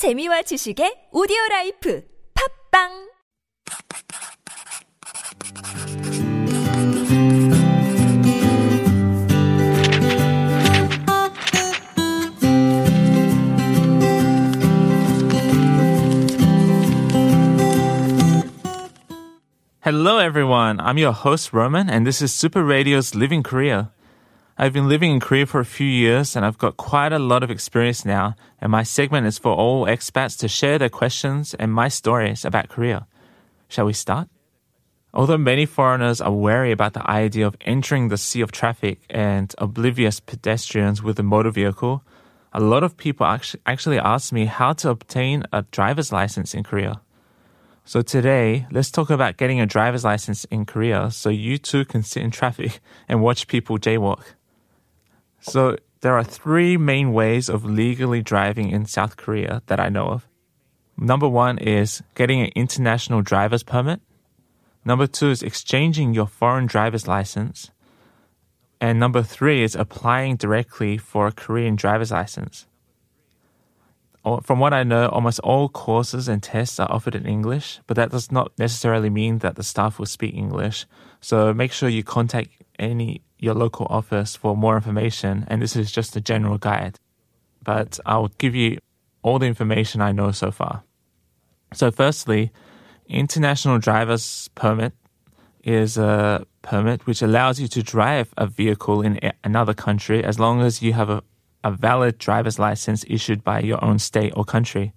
재미와 지식의 오디오 라이프 팝빵 Hello, everyone. I'm your host, Roman, and this is Super Radio's Living Korea. I've been living in Korea for a few years, and I've got quite a lot of experience now, and my segment is for all expats to share their questions and my stories about Korea. Shall we start? Although many foreigners are wary about the idea of entering the sea of traffic and oblivious pedestrians with a motor vehicle, a lot of people actu- actually ask me how to obtain a driver's license in Korea. So today, let's talk about getting a driver's license in Korea so you too can sit in traffic and watch people jaywalk. So there are three main ways of legally driving in South Korea that I know of. Number one is getting an international driver's permit. Number two is exchanging your foreign driver's license. And number three is applying directly for a Korean driver's license. Oh, from what I know, almost all courses and tests are offered in English, but that does not necessarily mean that the staff will speak English. So make sure you contact any your local office for more information. And this is just a general guide, but I'll give you all the information I know so far. So, firstly, international driver's permit is a permit which allows you to drive a vehicle in another country as long as you have a, a valid driver's license issued by your own state or country.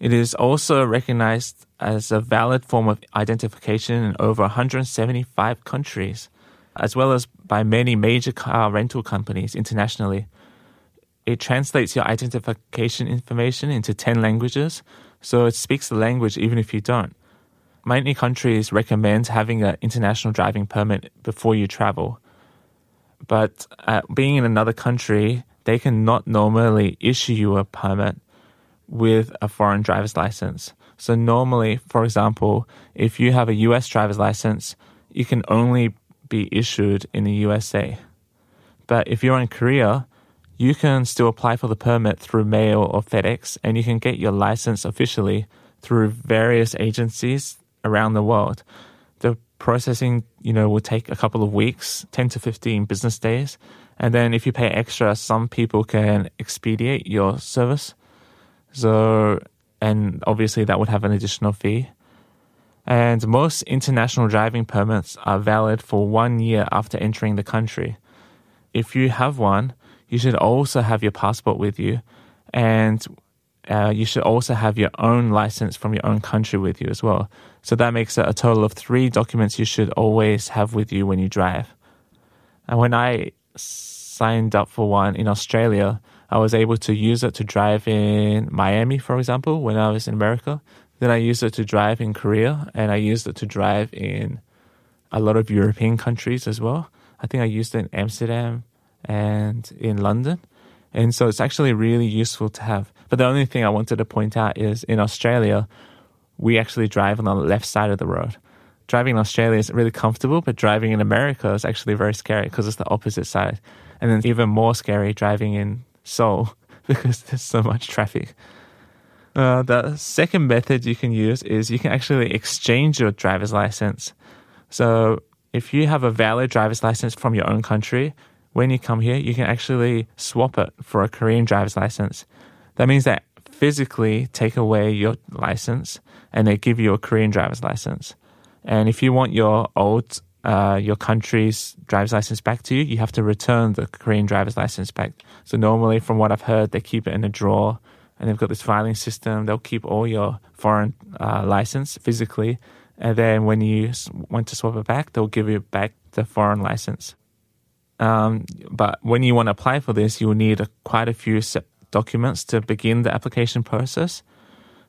It is also recognized as a valid form of identification in over 175 countries, as well as by many major car rental companies internationally. It translates your identification information into 10 languages, so it speaks the language even if you don't. Many countries recommend having an international driving permit before you travel. But uh, being in another country, they cannot normally issue you a permit with a foreign driver's license. So normally, for example, if you have a US driver's license, you can only be issued in the USA. But if you're in Korea, you can still apply for the permit through mail or FedEx, and you can get your license officially through various agencies around the world. The processing, you know, will take a couple of weeks, 10 to 15 business days. And then if you pay extra, some people can expedite your service. So, and obviously that would have an additional fee. And most international driving permits are valid for one year after entering the country. If you have one, you should also have your passport with you, and uh, you should also have your own license from your own country with you as well. So that makes it a total of three documents you should always have with you when you drive. And when I signed up for one in Australia, I was able to use it to drive in Miami, for example, when I was in America. Then I used it to drive in Korea, and I used it to drive in a lot of European countries as well. I think I used it in Amsterdam and in London. And so it's actually really useful to have. But the only thing I wanted to point out is in Australia, we actually drive on the left side of the road. Driving in Australia is really comfortable, but driving in America is actually very scary because it's the opposite side. And then even more scary driving in Seoul because there's so much traffic. Uh, the second method you can use is you can actually exchange your driver's license. So if you have a valid driver's license from your own country, when you come here, you can actually swap it for a Korean driver's license. That means that physically take away your license and they give you a Korean driver's license. And if you want your old, uh, your country's driver's license back to you, you have to return the Korean driver's license back. So normally, from what I've heard, they keep it in a drawer and they've got this filing system. They'll keep all your foreign uh, license physically. And then when you want to swap it back, they'll give you back the foreign license. Um, but when you want to apply for this, you will need a, quite a few documents to begin the application process.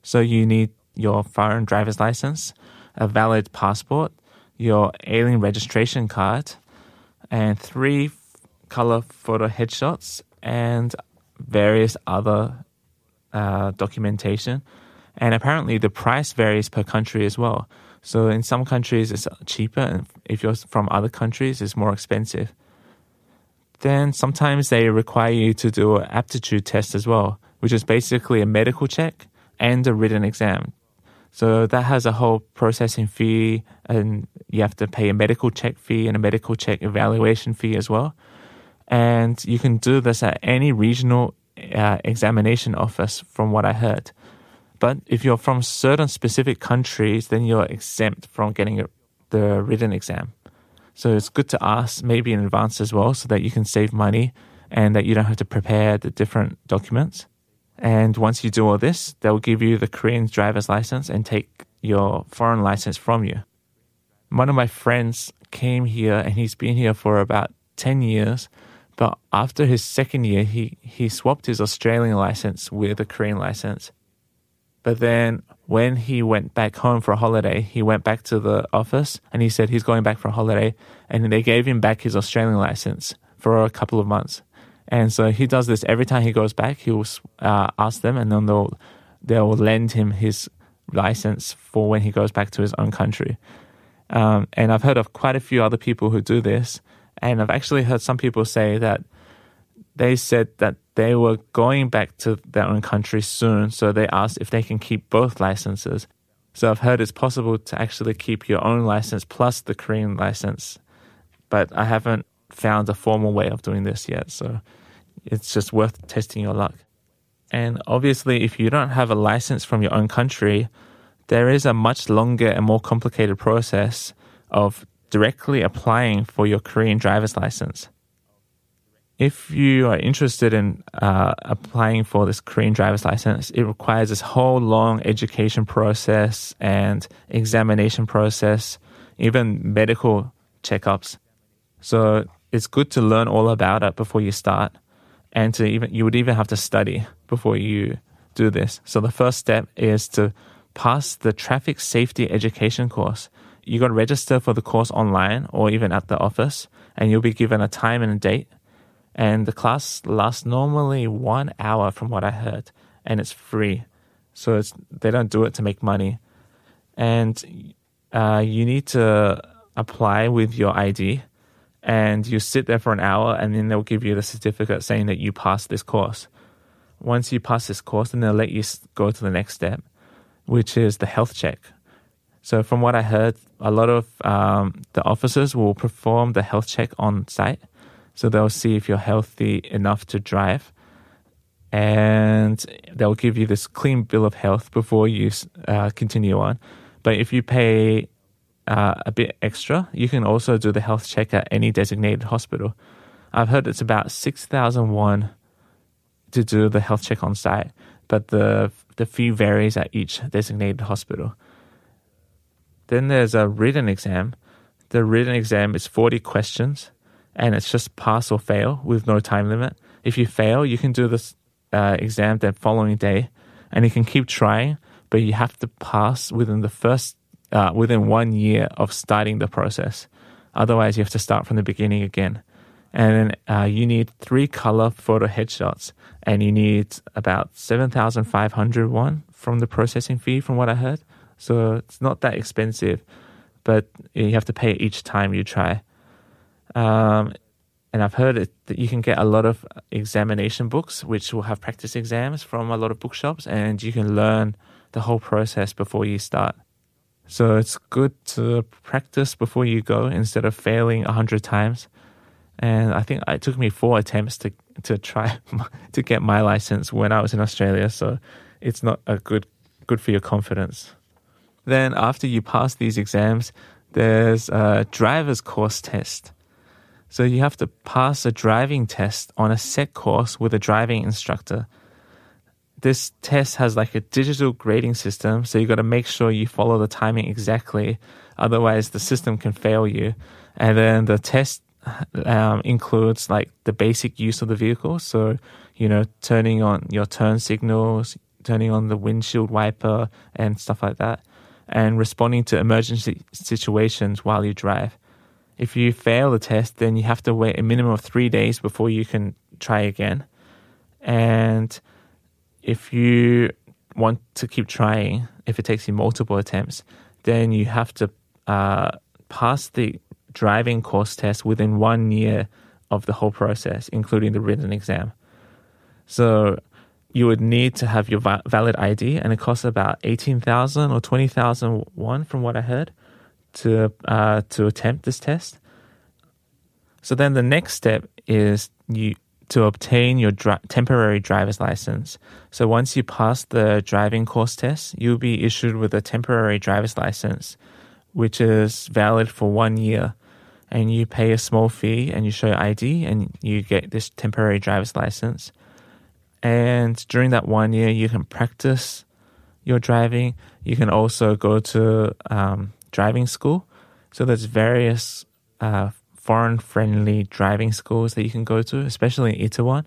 So you need your foreign driver's license, a valid passport, your alien registration card, and three color photo headshots, and various other uh, documentation. And apparently, the price varies per country as well. So in some countries, it's cheaper, and if you're from other countries, it's more expensive then sometimes they require you to do an aptitude test as well, which is basically a medical check and a written exam. So that has a whole processing fee, and you have to pay a medical check fee and a medical check evaluation fee as well. And you can do this at any regional uh, examination office, from what I heard. But if you're from certain specific countries, then you're exempt from getting the written exam. So it's good to ask maybe in advance as well so that you can save money and that you don't have to prepare the different documents. And once you do all this, they'll give you the Korean driver's license and take your foreign license from you. One of my friends came here and he's been here for about 10 years. But after his second year, he, he swapped his Australian license with a Korean license. But then when he went back home for a holiday, he went back to the office and he said he's going back for a holiday. And they gave him back his Australian license for a couple of months. And so he does this every time he goes back. He'll uh, ask them, and then they'll they'll lend him his license for when he goes back to his own country. Um, and I've heard of quite a few other people who do this, and I've actually heard some people say that they said that they were going back to their own country soon, so they asked if they can keep both licenses. So I've heard it's possible to actually keep your own license plus the Korean license, but I haven't found a formal way of doing this yet. So it's just worth testing your luck. And obviously, if you don't have a license from your own country, there is a much longer and more complicated process of directly applying for your Korean driver's license. If you are interested in uh, applying for this Korean driver's license, it requires this whole long education process and examination process, even medical checkups. So it's good to learn all about it before you start and to even you would even have to study before you do this so the first step is to pass the traffic safety education course you got to register for the course online or even at the office and you'll be given a time and a date and the class lasts normally one hour from what i heard and it's free so it's they don't do it to make money and uh, you need to apply with your id and you sit there for an hour and then they'll give you the certificate saying that you passed this course. Once you pass this course, then they'll let you go to the next step, which is the health check. So, from what I heard, a lot of um, the officers will perform the health check on site. So, they'll see if you're healthy enough to drive. And they'll give you this clean bill of health before you uh, continue on. But if you pay uh, a bit extra, you can also do the health check at any designated hospital. I've heard it's about 6,001 to do the health check on site, but the, the fee varies at each designated hospital. Then there's a written exam. The written exam is 40 questions and it's just pass or fail with no time limit. If you fail, you can do this uh, exam the following day and you can keep trying, but you have to pass within the first uh, within one year of starting the process. Otherwise, you have to start from the beginning again. And uh, you need three color photo headshots, and you need about 7,500 won from the processing fee, from what I heard. So it's not that expensive, but you have to pay each time you try. Um, and I've heard it, that you can get a lot of examination books, which will have practice exams from a lot of bookshops, and you can learn the whole process before you start. So it's good to practice before you go instead of failing a hundred times. And I think it took me four attempts to to try to get my license when I was in Australia. So it's not a good good for your confidence. Then after you pass these exams, there's a driver's course test. So you have to pass a driving test on a set course with a driving instructor this test has like a digital grading system, so you got to make sure you follow the timing exactly. Otherwise, the system can fail you. And then the test um, includes like the basic use of the vehicle. So, you know, turning on your turn signals, turning on the windshield wiper, and stuff like that, and responding to emergency situations while you drive. If you fail the test, then you have to wait a minimum of three days before you can try again. And if you want to keep trying, if it takes you multiple attempts, then you have to uh, pass the driving course test within one year of the whole process, including the written exam. So you would need to have your va- valid ID, and it costs about eighteen thousand or twenty thousand won, from what I heard, to uh, to attempt this test. So then the next step is you to obtain your dri- temporary driver's license. So once you pass the driving course test, you'll be issued with a temporary driver's license, which is valid for one year. And you pay a small fee and you show ID and you get this temporary driver's license. And during that one year, you can practice your driving. You can also go to um, driving school. So there's various uh, foreign friendly driving schools that you can go to, especially in Itaewon.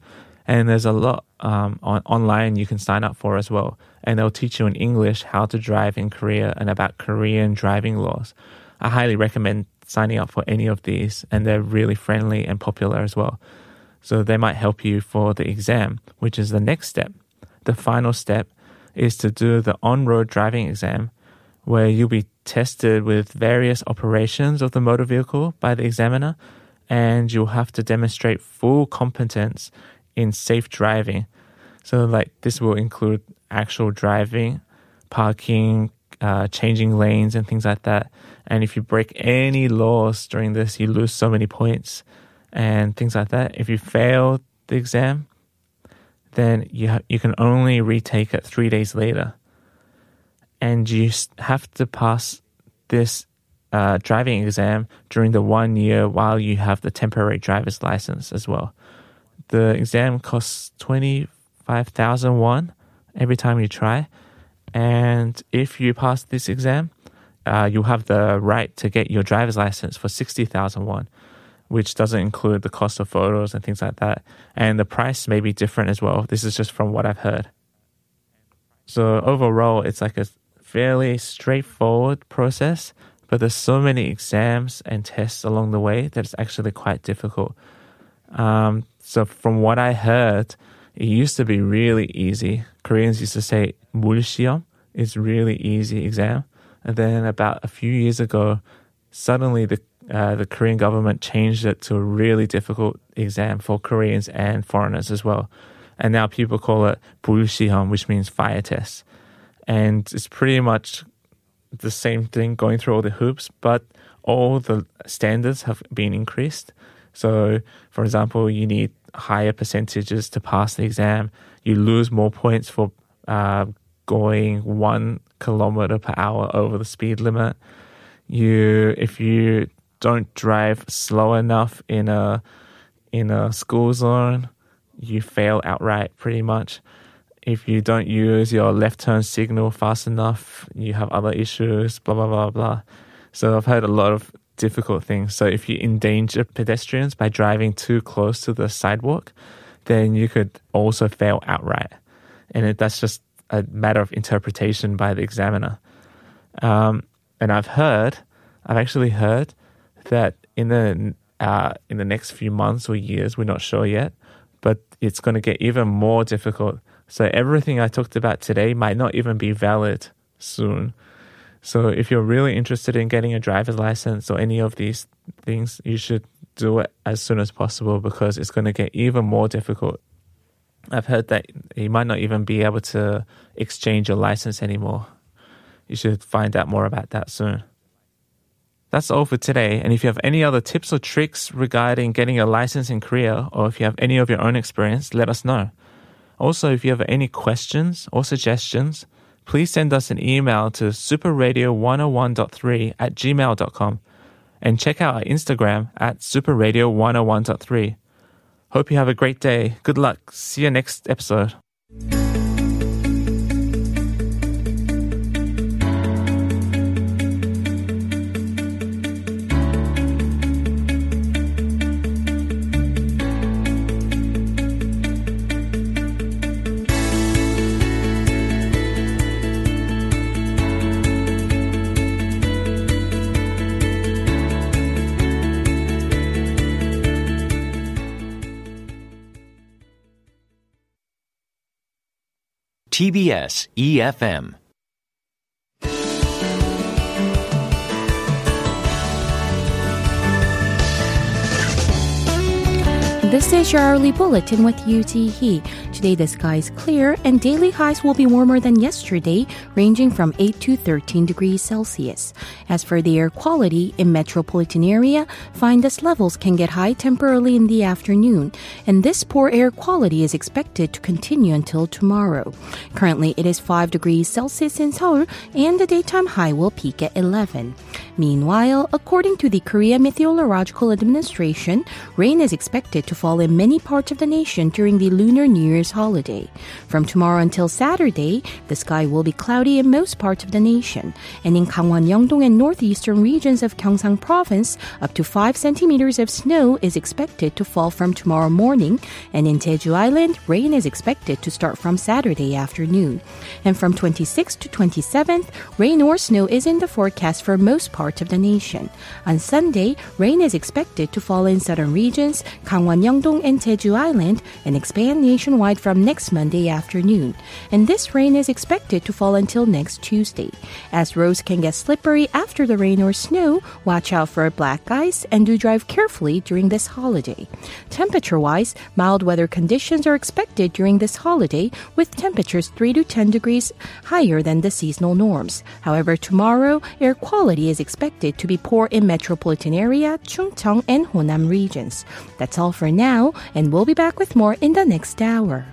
And there's a lot um, on, online you can sign up for as well. And they'll teach you in English how to drive in Korea and about Korean driving laws. I highly recommend signing up for any of these, and they're really friendly and popular as well. So they might help you for the exam, which is the next step. The final step is to do the on road driving exam, where you'll be tested with various operations of the motor vehicle by the examiner, and you'll have to demonstrate full competence in safe driving. So, like, this will include actual driving, parking, uh, changing lanes, and things like that. And if you break any laws during this, you lose so many points and things like that. If you fail the exam, then you ha- you can only retake it three days later and you have to pass this uh, driving exam during the one year while you have the temporary driver's license as well. The exam costs 25,000 won every time you try. And if you pass this exam, uh, you have the right to get your driver's license for 60,000 won, which doesn't include the cost of photos and things like that. And the price may be different as well. This is just from what I've heard. So overall, it's like a fairly straightforward process, but there's so many exams and tests along the way that it's actually quite difficult. Um, so from what I heard, it used to be really easy. Koreans used to say "mulsiom" is really easy exam, and then about a few years ago, suddenly the uh, the Korean government changed it to a really difficult exam for Koreans and foreigners as well. And now people call it Bushiham, which means fire test. And it's pretty much the same thing going through all the hoops, but all the standards have been increased. So, for example, you need higher percentages to pass the exam. You lose more points for uh, going one kilometer per hour over the speed limit. You, if you don't drive slow enough in a in a school zone, you fail outright, pretty much if you don't use your left turn signal fast enough, you have other issues, blah, blah, blah, blah. So I've heard a lot of difficult things. So if you endanger pedestrians by driving too close to the sidewalk, then you could also fail outright. And it, that's just a matter of interpretation by the examiner. Um, and I've heard, I've actually heard that in the uh, in the next few months or years, we're not sure yet, but it's going to get even more difficult so everything I talked about today might not even be valid soon. So if you're really interested in getting a driver's license or any of these things, you should do it as soon as possible because it's going to get even more difficult. I've heard that you might not even be able to exchange your license anymore. You should find out more about that soon. That's all for today. And if you have any other tips or tricks regarding getting a license in Korea, or if you have any of your own experience, let us know. Also, if you have any questions or suggestions, please send us an email to superradio101.3 at gmail.com and check out our Instagram at superradio101.3. Hope you have a great day. Good luck. See you next episode. TBS EFM. This is your early bulletin with UT He. Today the sky is clear and daily highs will be warmer than yesterday, ranging from 8 to 13 degrees Celsius. As for the air quality in metropolitan area, fine dust levels can get high temporarily in the afternoon, and this poor air quality is expected to continue until tomorrow. Currently, it is 5 degrees Celsius in Seoul, and the daytime high will peak at 11. Meanwhile, according to the Korea Meteorological Administration, rain is expected to fall in many parts of the nation during the Lunar New Year's holiday. From tomorrow until Saturday, the sky will be cloudy in most parts of the nation, and in Gangwon, Yeongdong, and northeastern regions of Gyeongsang Province, up to 5 centimeters of snow is expected to fall from tomorrow morning, and in Jeju Island, rain is expected to start from Saturday afternoon. And from 26th to 27th, rain or snow is in the forecast for most parts of the nation. On Sunday, rain is expected to fall in southern regions, Gangwon, Yeongdong, and Jeju Island, and expand nationwide from next Monday afternoon. And this rain is expected to fall until next Tuesday. As roads can get slippery after the rain or snow, watch out for black ice and do drive carefully during this holiday. Temperature wise, mild weather conditions are expected during this holiday with temperatures 3 to 10 degrees higher than the seasonal norms. However, tomorrow, air quality is expected to be poor in metropolitan area, Chungcheong, and Honam regions. That's all for now, and we'll be back with more in the next hour.